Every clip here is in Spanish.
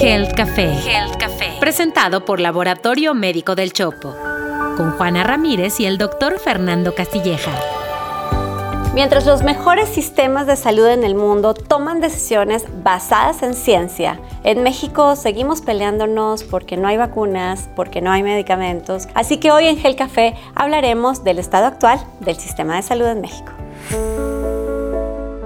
Health Café. Health Café. Presentado por Laboratorio Médico del Chopo. Con Juana Ramírez y el doctor Fernando Castilleja. Mientras los mejores sistemas de salud en el mundo toman decisiones basadas en ciencia, en México seguimos peleándonos porque no hay vacunas, porque no hay medicamentos. Así que hoy en Gel Café hablaremos del estado actual del sistema de salud en México.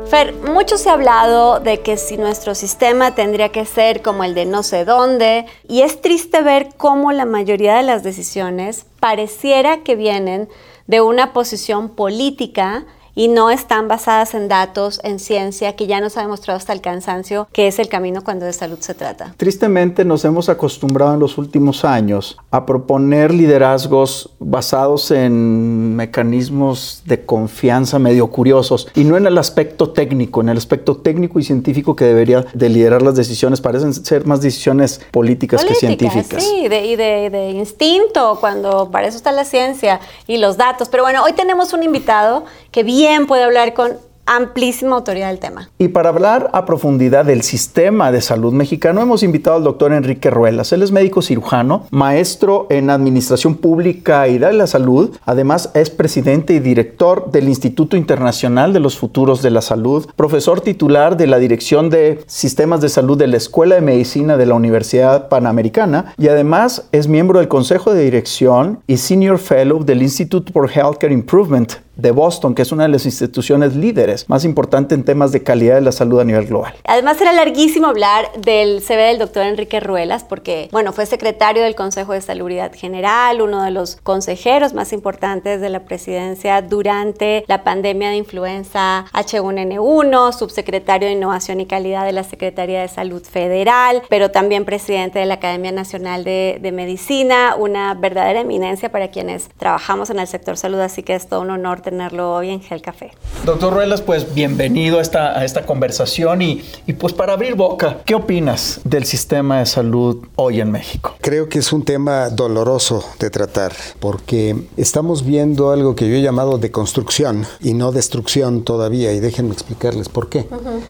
Fer, mucho se ha hablado de que si nuestro sistema tendría que ser como el de no sé dónde, y es triste ver cómo la mayoría de las decisiones pareciera que vienen de una posición política y no están basadas en datos, en ciencia, que ya nos ha demostrado hasta el cansancio que es el camino cuando de salud se trata. Tristemente nos hemos acostumbrado en los últimos años a proponer liderazgos basados en mecanismos de confianza medio curiosos y no en el aspecto técnico, en el aspecto técnico y científico que debería de liderar las decisiones. Parecen ser más decisiones políticas, que científicas. Sí, de, y de, de instinto, cuando para eso está la ciencia y los datos. Pero bueno, hoy tenemos un invitado que viene puede hablar con amplísima autoridad del tema. Y para hablar a profundidad del sistema de salud mexicano, hemos invitado al doctor Enrique Ruelas. Él es médico cirujano, maestro en Administración Pública y de la Salud. Además, es presidente y director del Instituto Internacional de los Futuros de la Salud, profesor titular de la Dirección de Sistemas de Salud de la Escuela de Medicina de la Universidad Panamericana y además es miembro del Consejo de Dirección y Senior Fellow del Institute for Healthcare Improvement de Boston, que es una de las instituciones líderes más importantes en temas de calidad de la salud a nivel global. Además, era larguísimo hablar del CV del doctor Enrique Ruelas, porque, bueno, fue secretario del Consejo de Salubridad General, uno de los consejeros más importantes de la presidencia durante la pandemia de influenza H1N1, subsecretario de Innovación y Calidad de la Secretaría de Salud Federal, pero también presidente de la Academia Nacional de, de Medicina, una verdadera eminencia para quienes trabajamos en el sector salud, así que es todo un honor tenerlo hoy en Gel Café. Doctor Ruelas, pues bienvenido a esta, a esta conversación y, y pues para abrir boca, ¿qué opinas del sistema de salud hoy en México? Creo que es un tema doloroso de tratar porque estamos viendo algo que yo he llamado deconstrucción y no destrucción todavía y déjenme explicarles por qué.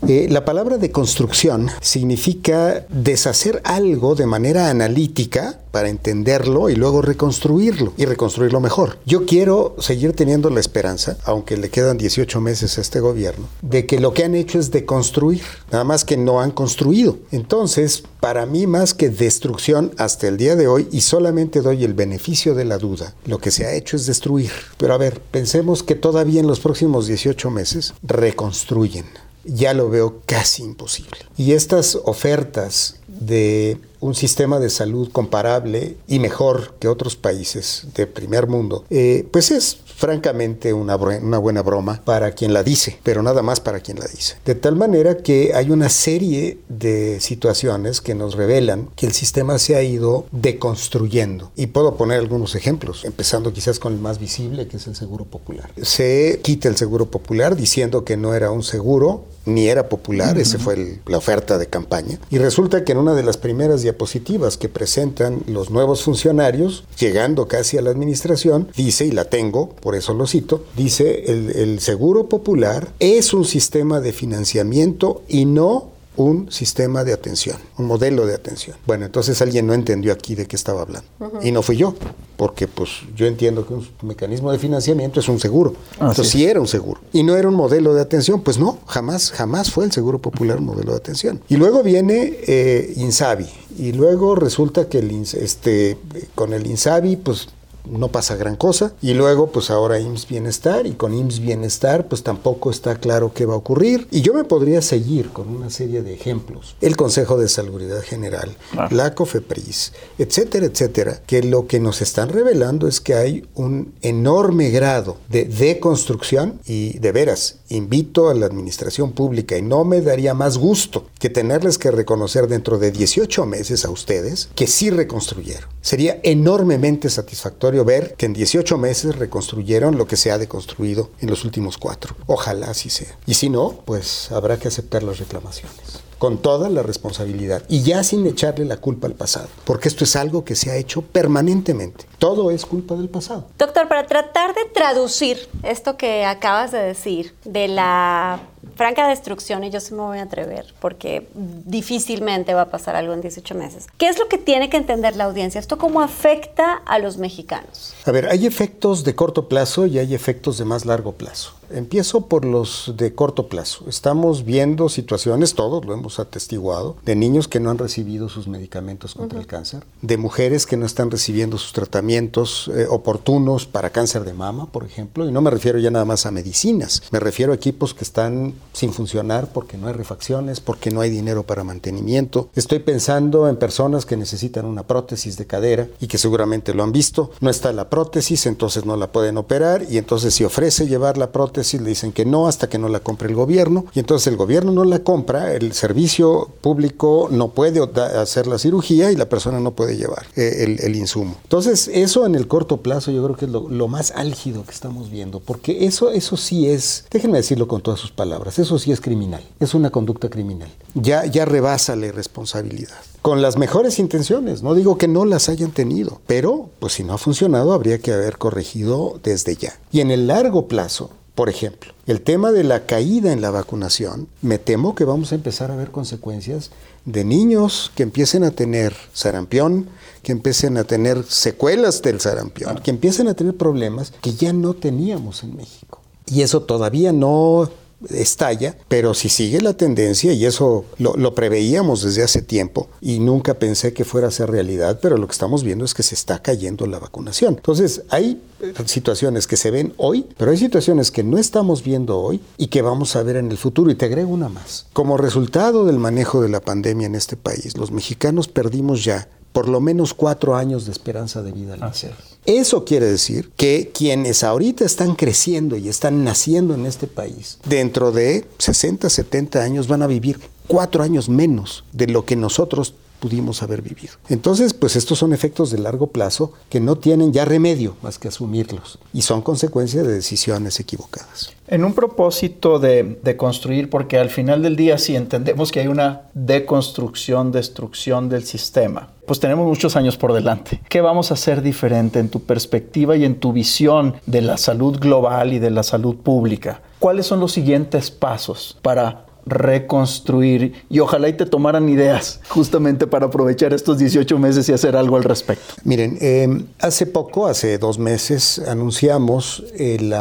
eh, la palabra deconstrucción significa deshacer algo de manera analítica para entenderlo y luego reconstruirlo y reconstruirlo mejor. Yo quiero seguir teniendo la esperanza, aunque le quedan 18 meses a este gobierno, de que lo que han hecho es deconstruir, nada más que no han construido. Entonces, para mí más que destrucción hasta el día de hoy, y solamente doy el beneficio de la duda, lo que se ha hecho es destruir. Pero a ver, pensemos que todavía en los próximos 18 meses reconstruyen. Ya lo veo casi imposible. Y estas ofertas de un sistema de salud comparable y mejor que otros países de primer mundo, eh, pues es francamente una, una, buena broma para quien la dice, pero nada más para quien la dice. De tal manera que hay una serie de situaciones que nos revelan que el sistema se ha ido deconstruyendo. Y puedo poner algunos ejemplos, empezando quizás con el más visible, que es el seguro popular. Se quita el seguro popular diciendo que no era un seguro, ni era popular, uh -huh. esa fue el, la oferta de campaña. Y resulta que en una de las primeras diapositivas que presentan los nuevos funcionarios, llegando casi a la administración, dice, y la tengo, por eso lo cito, dice, el, el seguro popular es un sistema de financiamiento y no un sistema de atención, un modelo de atención. Bueno, entonces alguien no entendió aquí de qué estaba hablando. Uh -huh. Y no fui yo, porque pues yo entiendo que un mecanismo de financiamiento es un seguro. Ah, entonces sí. sí era un seguro. Y no era un modelo de atención, pues no, jamás, jamás fue el Seguro Popular un modelo de atención. Y luego viene eh, Insabi. Y luego resulta que el, este, con el Insabi, pues no pasa gran cosa. Y luego, pues ahora IMSS Bienestar, y con IMSS Bienestar, pues tampoco está claro qué va a ocurrir. Y yo me podría seguir con una serie de ejemplos. El Consejo de Salubridad General, ah. la COFEPRIS, etcétera, etcétera, que lo que nos están revelando es que hay un enorme grado de deconstrucción y de veras, invito a la administración pública y no me daría más gusto que tenerles que reconocer dentro de 18 meses a ustedes que sí reconstruyeron. Sería enormemente satisfactorio ver que en 18 meses reconstruyeron lo que se ha deconstruido en los últimos cuatro. Ojalá así sea. Y si no, pues habrá que aceptar las reclamaciones con toda la responsabilidad y ya sin echarle la culpa al pasado, porque esto es algo que se ha hecho permanentemente. Todo es culpa del pasado. Doctor, para tratar de traducir esto que acabas de decir, de la franca destrucción, y yo sí me voy a atrever, porque difícilmente va a pasar algo en 18 meses. ¿Qué es lo que tiene que entender la audiencia? ¿Esto cómo afecta a los mexicanos? A ver, hay efectos de corto plazo y hay efectos de más largo plazo. Empiezo por los de corto plazo. Estamos viendo situaciones, todos lo hemos atestiguado, de niños que no han recibido sus medicamentos contra el cáncer, de mujeres que no están recibiendo sus tratamientos eh, oportunos para cáncer de mama, por ejemplo, y no me refiero ya nada más a medicinas, me refiero a equipos que están sin funcionar porque no hay refacciones, porque no hay dinero para mantenimiento. Estoy pensando en personas que necesitan una prótesis de cadera y que seguramente lo han visto. No está la prótesis, entonces no la pueden operar y entonces si ofrece llevar la prótesis, le dicen que no hasta que no la compre el gobierno y entonces el gobierno no la compra, el servicio público no puede hacer la cirugía y la persona no puede llevar eh, el, insumo. Entonces eso en el corto plazo yo creo que es lo, más álgido que estamos viendo, porque eso, eso sí es, déjenme decirlo con todas sus palabras, eso sí es criminal, es una conducta criminal, ya, ya rebasa la irresponsabilidad con las mejores intenciones. No digo que no las hayan tenido, pero pues si no ha funcionado habría que haber corregido desde ya. Y en el largo plazo, por ejemplo, el tema de la caída en la vacunación, me temo que vamos a empezar a ver consecuencias de niños que empiecen a tener sarampión, que empiecen a tener secuelas del sarampión, que empiecen a tener problemas que ya no teníamos en México. Y eso todavía no estalla, pero si sigue la tendencia, y eso lo, preveíamos desde hace tiempo, y nunca pensé que fuera a ser realidad, pero lo que estamos viendo es que se está cayendo la vacunación. Entonces, hay eh, situaciones que se ven hoy, pero hay situaciones que no estamos viendo hoy y que vamos a ver en el futuro. Y te agrego una más. Como resultado del manejo de la pandemia en este país, los mexicanos perdimos ya por lo menos cuatro años de esperanza de vida al nacer. Eso quiere decir que quienes ahorita están creciendo y están naciendo en este país, dentro de 60, 70 años van a vivir cuatro años menos de lo que nosotros pudimos haber vivido. Entonces, pues estos son efectos de largo plazo que no tienen ya remedio más que asumirlos y son consecuencia de decisiones equivocadas. En un propósito de, construir, porque al final del día si entendemos que hay una deconstrucción, destrucción del sistema, pues tenemos muchos años por delante. ¿Qué vamos a hacer diferente en tu perspectiva y en tu visión de la salud global y de la salud pública? ¿Cuáles son los siguientes pasos para reconstruir y ojalá y te tomaran ideas justamente para aprovechar estos 18 meses y hacer algo al respecto. Miren, em, hace poco, hace dos meses, anunciamos el,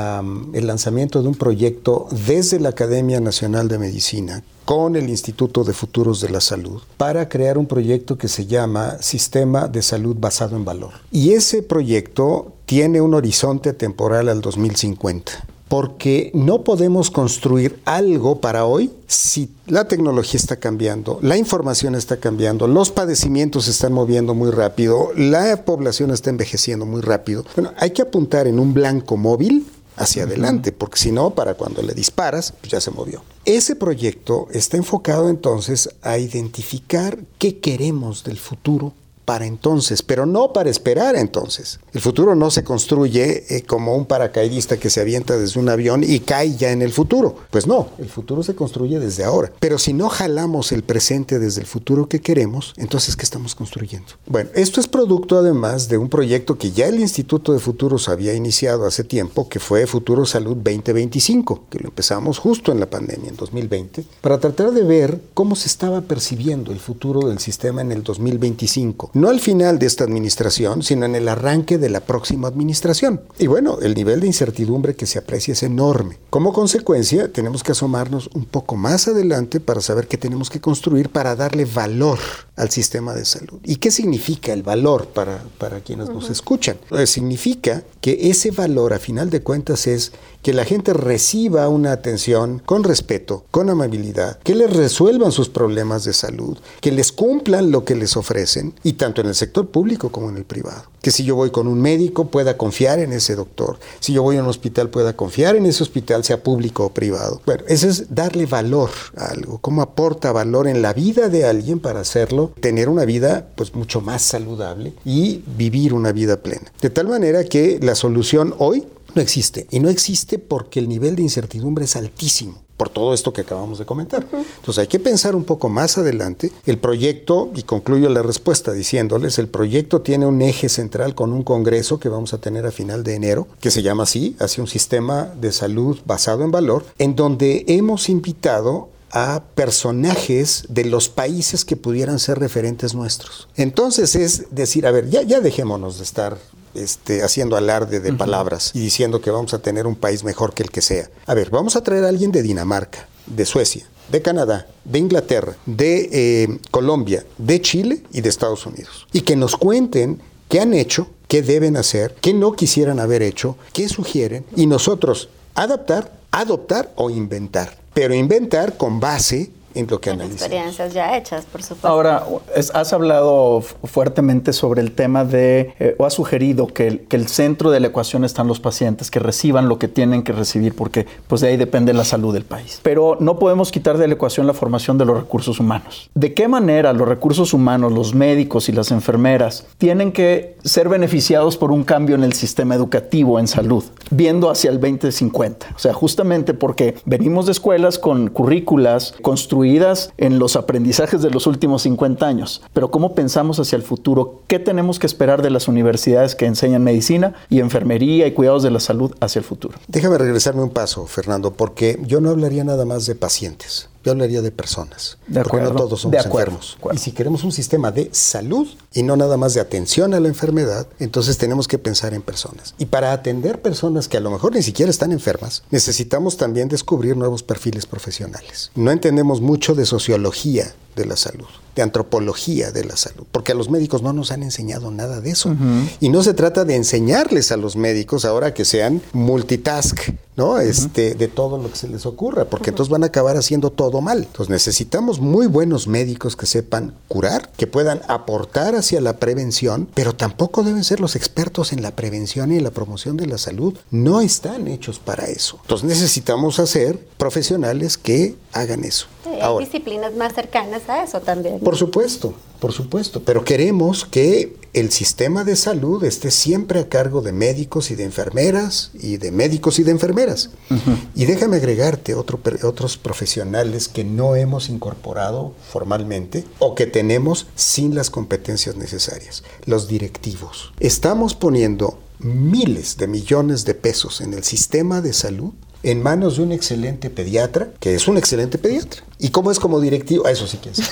el lanzamiento de un proyecto desde la Academia Nacional de Medicina con el Instituto de Futuros de la Salud para crear un proyecto que se llama Sistema de Salud Basado en Valor. Y ese proyecto tiene un horizonte temporal al 2050 porque no podemos construir algo para hoy si la tecnología está cambiando, la información está cambiando, los padecimientos se están moviendo muy rápido, la población está envejeciendo muy rápido. Bueno, hay que apuntar en un blanco móvil hacia adelante, porque si no, para cuando le disparas, pues ya se movió. Ese proyecto está enfocado entonces a identificar qué queremos del futuro para entonces, pero no para esperar entonces. El futuro no se construye eh, como un paracaidista que se avienta desde un avión y cae ya en el futuro. Pues no, el futuro se construye desde ahora. Pero si no jalamos el presente desde el futuro que queremos, entonces ¿qué estamos construyendo? Bueno, esto es producto además de un proyecto que ya el Instituto de Futuros había iniciado hace tiempo, que fue Futuro Salud 2025, que lo empezamos justo en la pandemia, en 2020, para tratar de ver cómo se estaba percibiendo el futuro del sistema en el 2025 no al final de esta administración, sino en el arranque de la próxima administración. Y bueno, el nivel de incertidumbre que se aprecia es enorme. Como consecuencia, tenemos que asomarnos un poco más adelante para saber qué tenemos que construir para darle valor al sistema de salud. ¿Y qué significa el valor para, para quienes nos escuchan? Pues significa que ese valor, a final de cuentas, es que la gente reciba una atención con respeto, con amabilidad, que les resuelvan sus problemas de salud, que les cumplan lo que les ofrecen, y tanto en el sector público como en el privado. Que si yo voy con un médico pueda confiar en ese doctor, si yo voy a un hospital pueda confiar en ese hospital, sea público o privado. Bueno, eso es darle valor a algo, cómo aporta valor en la vida de alguien para hacerlo, tener una vida pues mucho más saludable y vivir una vida plena. De tal manera que la solución hoy no existe. Y no existe porque el nivel de incertidumbre es altísimo. por todo esto que acabamos de comentar. Entonces hay que pensar un poco más adelante. El proyecto, y concluyo la respuesta diciéndoles, el proyecto tiene un eje central con un congreso que vamos a tener a final de enero, que se llama así, hacia un sistema de salud basado en valor, en donde hemos invitado a personajes de los países que pudieran ser referentes nuestros. Entonces es decir, a ver, ya, ya dejémonos de estar este, haciendo alarde de palabras y diciendo que vamos a tener un país mejor que el que sea. A ver, vamos a traer a alguien de Dinamarca, de Suecia, de Canadá, de Inglaterra, de eh, Colombia, de Chile y de Estados Unidos. Y que nos cuenten qué han hecho, qué deben hacer, qué no quisieran haber hecho, qué sugieren, y nosotros adaptar, adoptar o inventar. Pero inventar con base en lo que analizamos. Experiencias ya hechas, por supuesto. Ahora, has hablado fuertemente sobre el tema de, eh, o has sugerido que el, que el, centro de la ecuación están los pacientes, que reciban lo que tienen que recibir, porque pues de ahí depende la salud del país. Pero no podemos quitar de la ecuación la formación de los recursos humanos. ¿De qué manera los recursos humanos, los médicos y las enfermeras tienen que ser beneficiados por un cambio en el sistema educativo en salud, viendo hacia el 2050? O sea, justamente porque venimos de escuelas con currículas construidas en los aprendizajes de los últimos 50 años. Pero ¿cómo pensamos hacia el futuro? ¿Qué tenemos que esperar de las universidades que enseñan medicina y enfermería y cuidados de la salud hacia el futuro? Déjame regresarme un paso, Fernando, porque yo no hablaría nada más de pacientes. Yo hablaría de personas. De acuerdo. Porque no todos somos enfermos. Y si queremos un sistema de salud y no nada más de atención a la enfermedad, entonces tenemos que pensar en personas. Y para atender personas que a lo mejor ni siquiera están enfermas, necesitamos también descubrir nuevos perfiles profesionales. No entendemos mucho de sociología de la salud, de antropología de la salud, porque a los médicos no nos han enseñado nada de eso. Y no se trata de enseñarles a los médicos ahora que sean multitask, ¿no? Este, de todo lo que se les ocurra, porque entonces van a acabar haciendo todo mal. Entonces necesitamos muy buenos médicos que sepan curar, que puedan aportar hacia la prevención, pero tampoco deben ser los expertos en la prevención y en la promoción de la salud. No están hechos para eso. Entonces necesitamos hacer profesionales que hagan eso. hay disciplinas más cercanas a eso también. Por supuesto, por supuesto, pero queremos que el sistema de salud esté siempre a cargo de médicos y de enfermeras y de médicos y de enfermeras. Y déjame agregarte otro, otros profesionales que no hemos incorporado formalmente o que tenemos sin las competencias necesarias, los directivos. Estamos poniendo miles de millones de pesos en el sistema de salud en manos de un excelente pediatra, que es un excelente pediatra. ¿Y cómo es como directivo? Eso sí que es.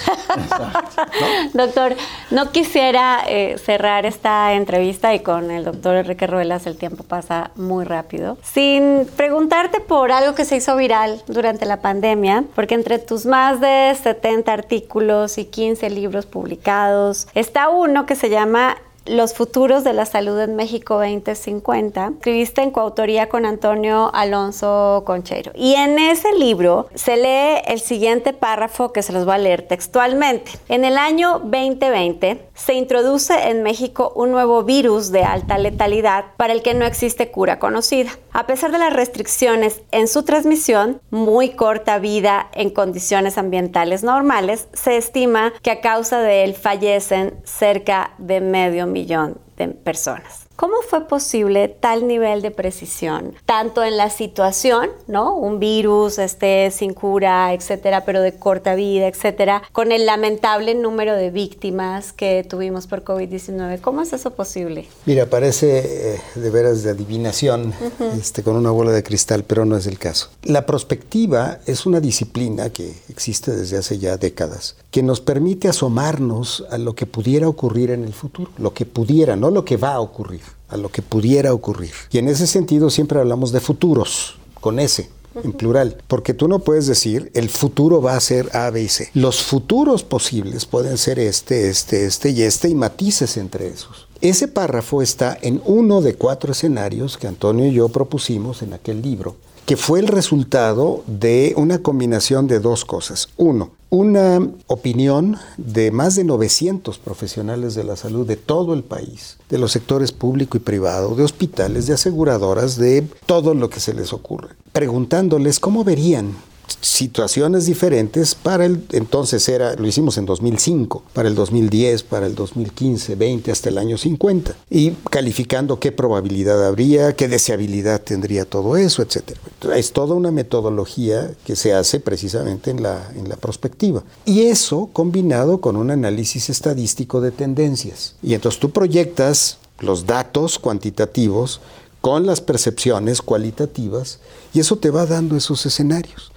Doctor, no quisiera eh, cerrar esta entrevista y con el doctor Enrique Ruelas el tiempo pasa muy rápido, sin preguntarte por algo que se hizo viral durante la pandemia, porque entre tus más de 70 artículos y 15 libros publicados, está uno que se llama los futuros de la salud en México 2050. Escribiste en coautoría con Antonio Alonso Concheiro. Y en ese libro se lee el siguiente párrafo que se los voy a leer textualmente. En el año 2020 se introduce en México un nuevo virus de alta letalidad para el que no existe cura conocida. A pesar de las restricciones en su transmisión, muy corta vida en condiciones ambientales normales, se estima que a causa de él fallecen cerca de medio millón de personas. ¿Cómo fue posible tal nivel de precisión, tanto en la situación, ¿no? Un virus este, sin cura, etcétera, pero de corta vida, etcétera, con el lamentable número de víctimas que tuvimos por COVID-19? ¿Cómo es eso posible? Mira, parece eh, de veras de adivinación, este, con una bola de cristal, pero no es el caso. La prospectiva es una disciplina que existe desde hace ya décadas, que nos permite asomarnos a lo que pudiera ocurrir en el futuro, lo que pudiera, no lo que va a ocurrir a lo que pudiera ocurrir. Y en ese sentido siempre hablamos de futuros, con ese en plural, porque tú no puedes decir el futuro va a ser A, B y C. Los futuros posibles pueden ser este, este, este y este y matices entre esos. Ese párrafo está en uno de cuatro escenarios que Antonio y yo propusimos en aquel libro, que fue el resultado de una combinación de dos cosas. Uno, una opinión de más de 900 profesionales de la salud de todo el país, de los sectores público y privado, de hospitales, de aseguradoras, de todo lo que se les ocurre, preguntándoles cómo verían situaciones diferentes para el entonces era lo hicimos en 2005, para el 2010, para el 2015, 20 hasta el año 50 y calificando qué probabilidad habría, qué deseabilidad tendría todo eso, etcétera. Es toda una metodología que se hace precisamente en la en la prospectiva. Y eso combinado con un análisis estadístico de tendencias. Y entonces tú proyectas los datos cuantitativos con las percepciones cualitativas y eso te va dando esos escenarios.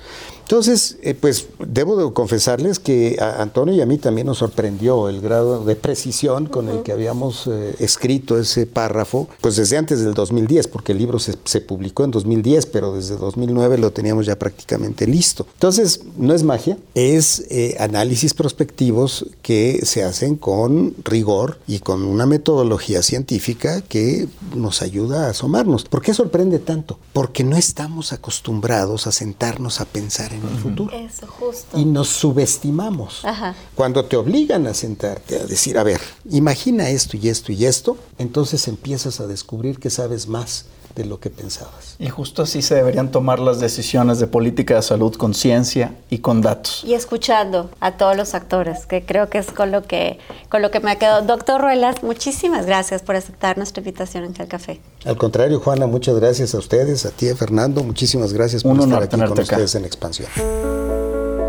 Entonces, eh, pues debo de confesarles que a Antonio y a mí también nos sorprendió el grado de precisión con el que habíamos eh, escrito ese párrafo, pues desde antes del 2010, porque el libro se, publicó en 2010, pero desde 2009 lo teníamos ya prácticamente listo. Entonces, no es magia, es eh, análisis prospectivos que se hacen con rigor y con una metodología científica que nos ayuda a asomarnos. ¿Por qué sorprende tanto? Porque no estamos acostumbrados a sentarnos a pensar en el futuro. Eso, justo. Y nos subestimamos. Cuando te obligan a sentarte a decir, a ver, imagina esto y esto y esto, entonces empiezas a descubrir que sabes más de lo que pensabas. Y justo así se deberían tomar las decisiones de política de salud con ciencia y con datos. Y escuchando a todos los actores, que creo que es con lo que, con lo que me quedado. Doctor Ruelas, muchísimas gracias por aceptar nuestra invitación en el café. Al contrario, Juana, muchas gracias a ustedes, a ti, a Fernando, muchísimas gracias por estar aquí con ustedes en Expansión.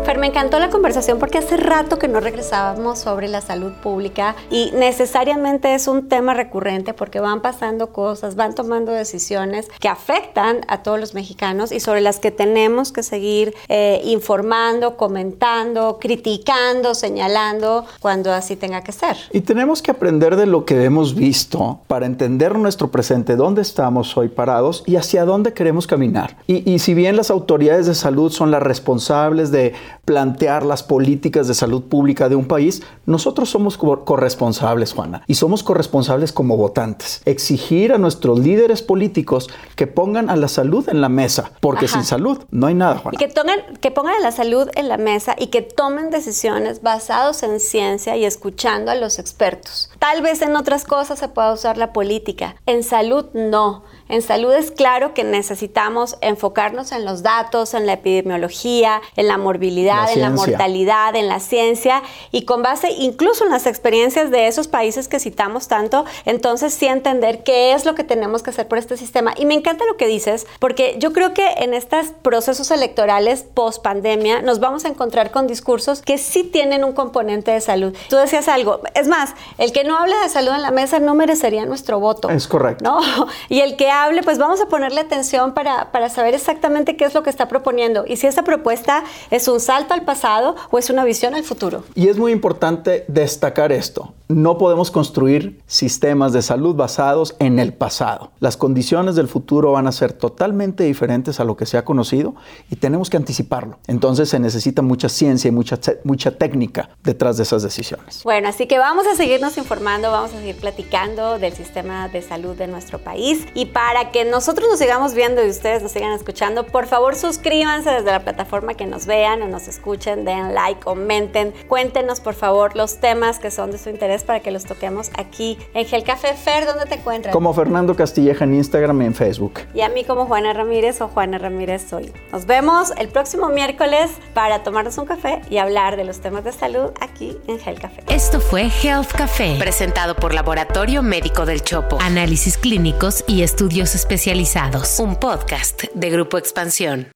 Fer, me encantó la conversación porque hace rato que no regresábamos sobre la salud pública y necesariamente es un tema recurrente porque van pasando cosas, van tomando decisiones que afectan a todos los mexicanos y sobre las que tenemos que seguir eh, informando, comentando, criticando, señalando cuando así tenga que ser. Y tenemos que aprender de lo que hemos visto para entender nuestro presente, dónde estamos hoy parados y hacia dónde queremos caminar. Y, y si bien las autoridades de salud son las responsables de plantear las políticas de salud pública de un país, nosotros somos corresponsables, Juana, y somos corresponsables como votantes. Exigir a nuestros líderes políticos que pongan a la salud en la mesa, porque sin salud no hay nada, Juana. Y que, tomen, que pongan a la salud en la mesa y que tomen decisiones basadas en ciencia y escuchando a los expertos. Tal vez en otras cosas se pueda usar la política, en salud no. En salud es claro que necesitamos enfocarnos en los datos, en la epidemiología, en la morbilidad, en la mortalidad, en la ciencia y con base incluso en las experiencias de esos países que citamos tanto, entonces sí entender qué es lo que tenemos que hacer por este sistema. Y me encanta lo que dices, porque yo creo que en estos procesos electorales post pandemia nos vamos a encontrar con discursos que sí tienen un componente de salud. Tú decías algo, es más, el que no habla de salud en la mesa no merecería nuestro voto. Es correcto. ¿no? Y el que hable, pues vamos a ponerle atención para, para saber exactamente qué es lo que está proponiendo y si esa propuesta es un salto al pasado o es una visión al futuro. Y es muy importante destacar esto. No podemos construir sistemas de salud basados en el pasado. Las condiciones del futuro van a ser totalmente diferentes a lo que se ha conocido y tenemos que anticiparlo. Entonces se necesita mucha ciencia y mucha, mucha técnica detrás de esas decisiones. Bueno, así que vamos a seguirnos informando, vamos a seguir platicando del sistema de salud de nuestro país y para que nosotros nos sigamos viendo y ustedes nos sigan escuchando, por favor suscríbanse desde la plataforma que nos vean o nos escuchen, den like, comenten, cuéntenos por favor los temas que son de su interés para que los toquemos aquí en Gel Café Fer, ¿dónde te encuentras? Como Fernando Castilleja en Instagram y en Facebook. Y a mí como Juana Ramírez o Juana Ramírez soy. Nos vemos el próximo miércoles para tomarnos un café y hablar de los temas de salud aquí en Gel Café. Esto fue Health Café, presentado por Laboratorio Médico del Chopo. Análisis clínicos y estudios especializados. Un podcast de Grupo Expansión.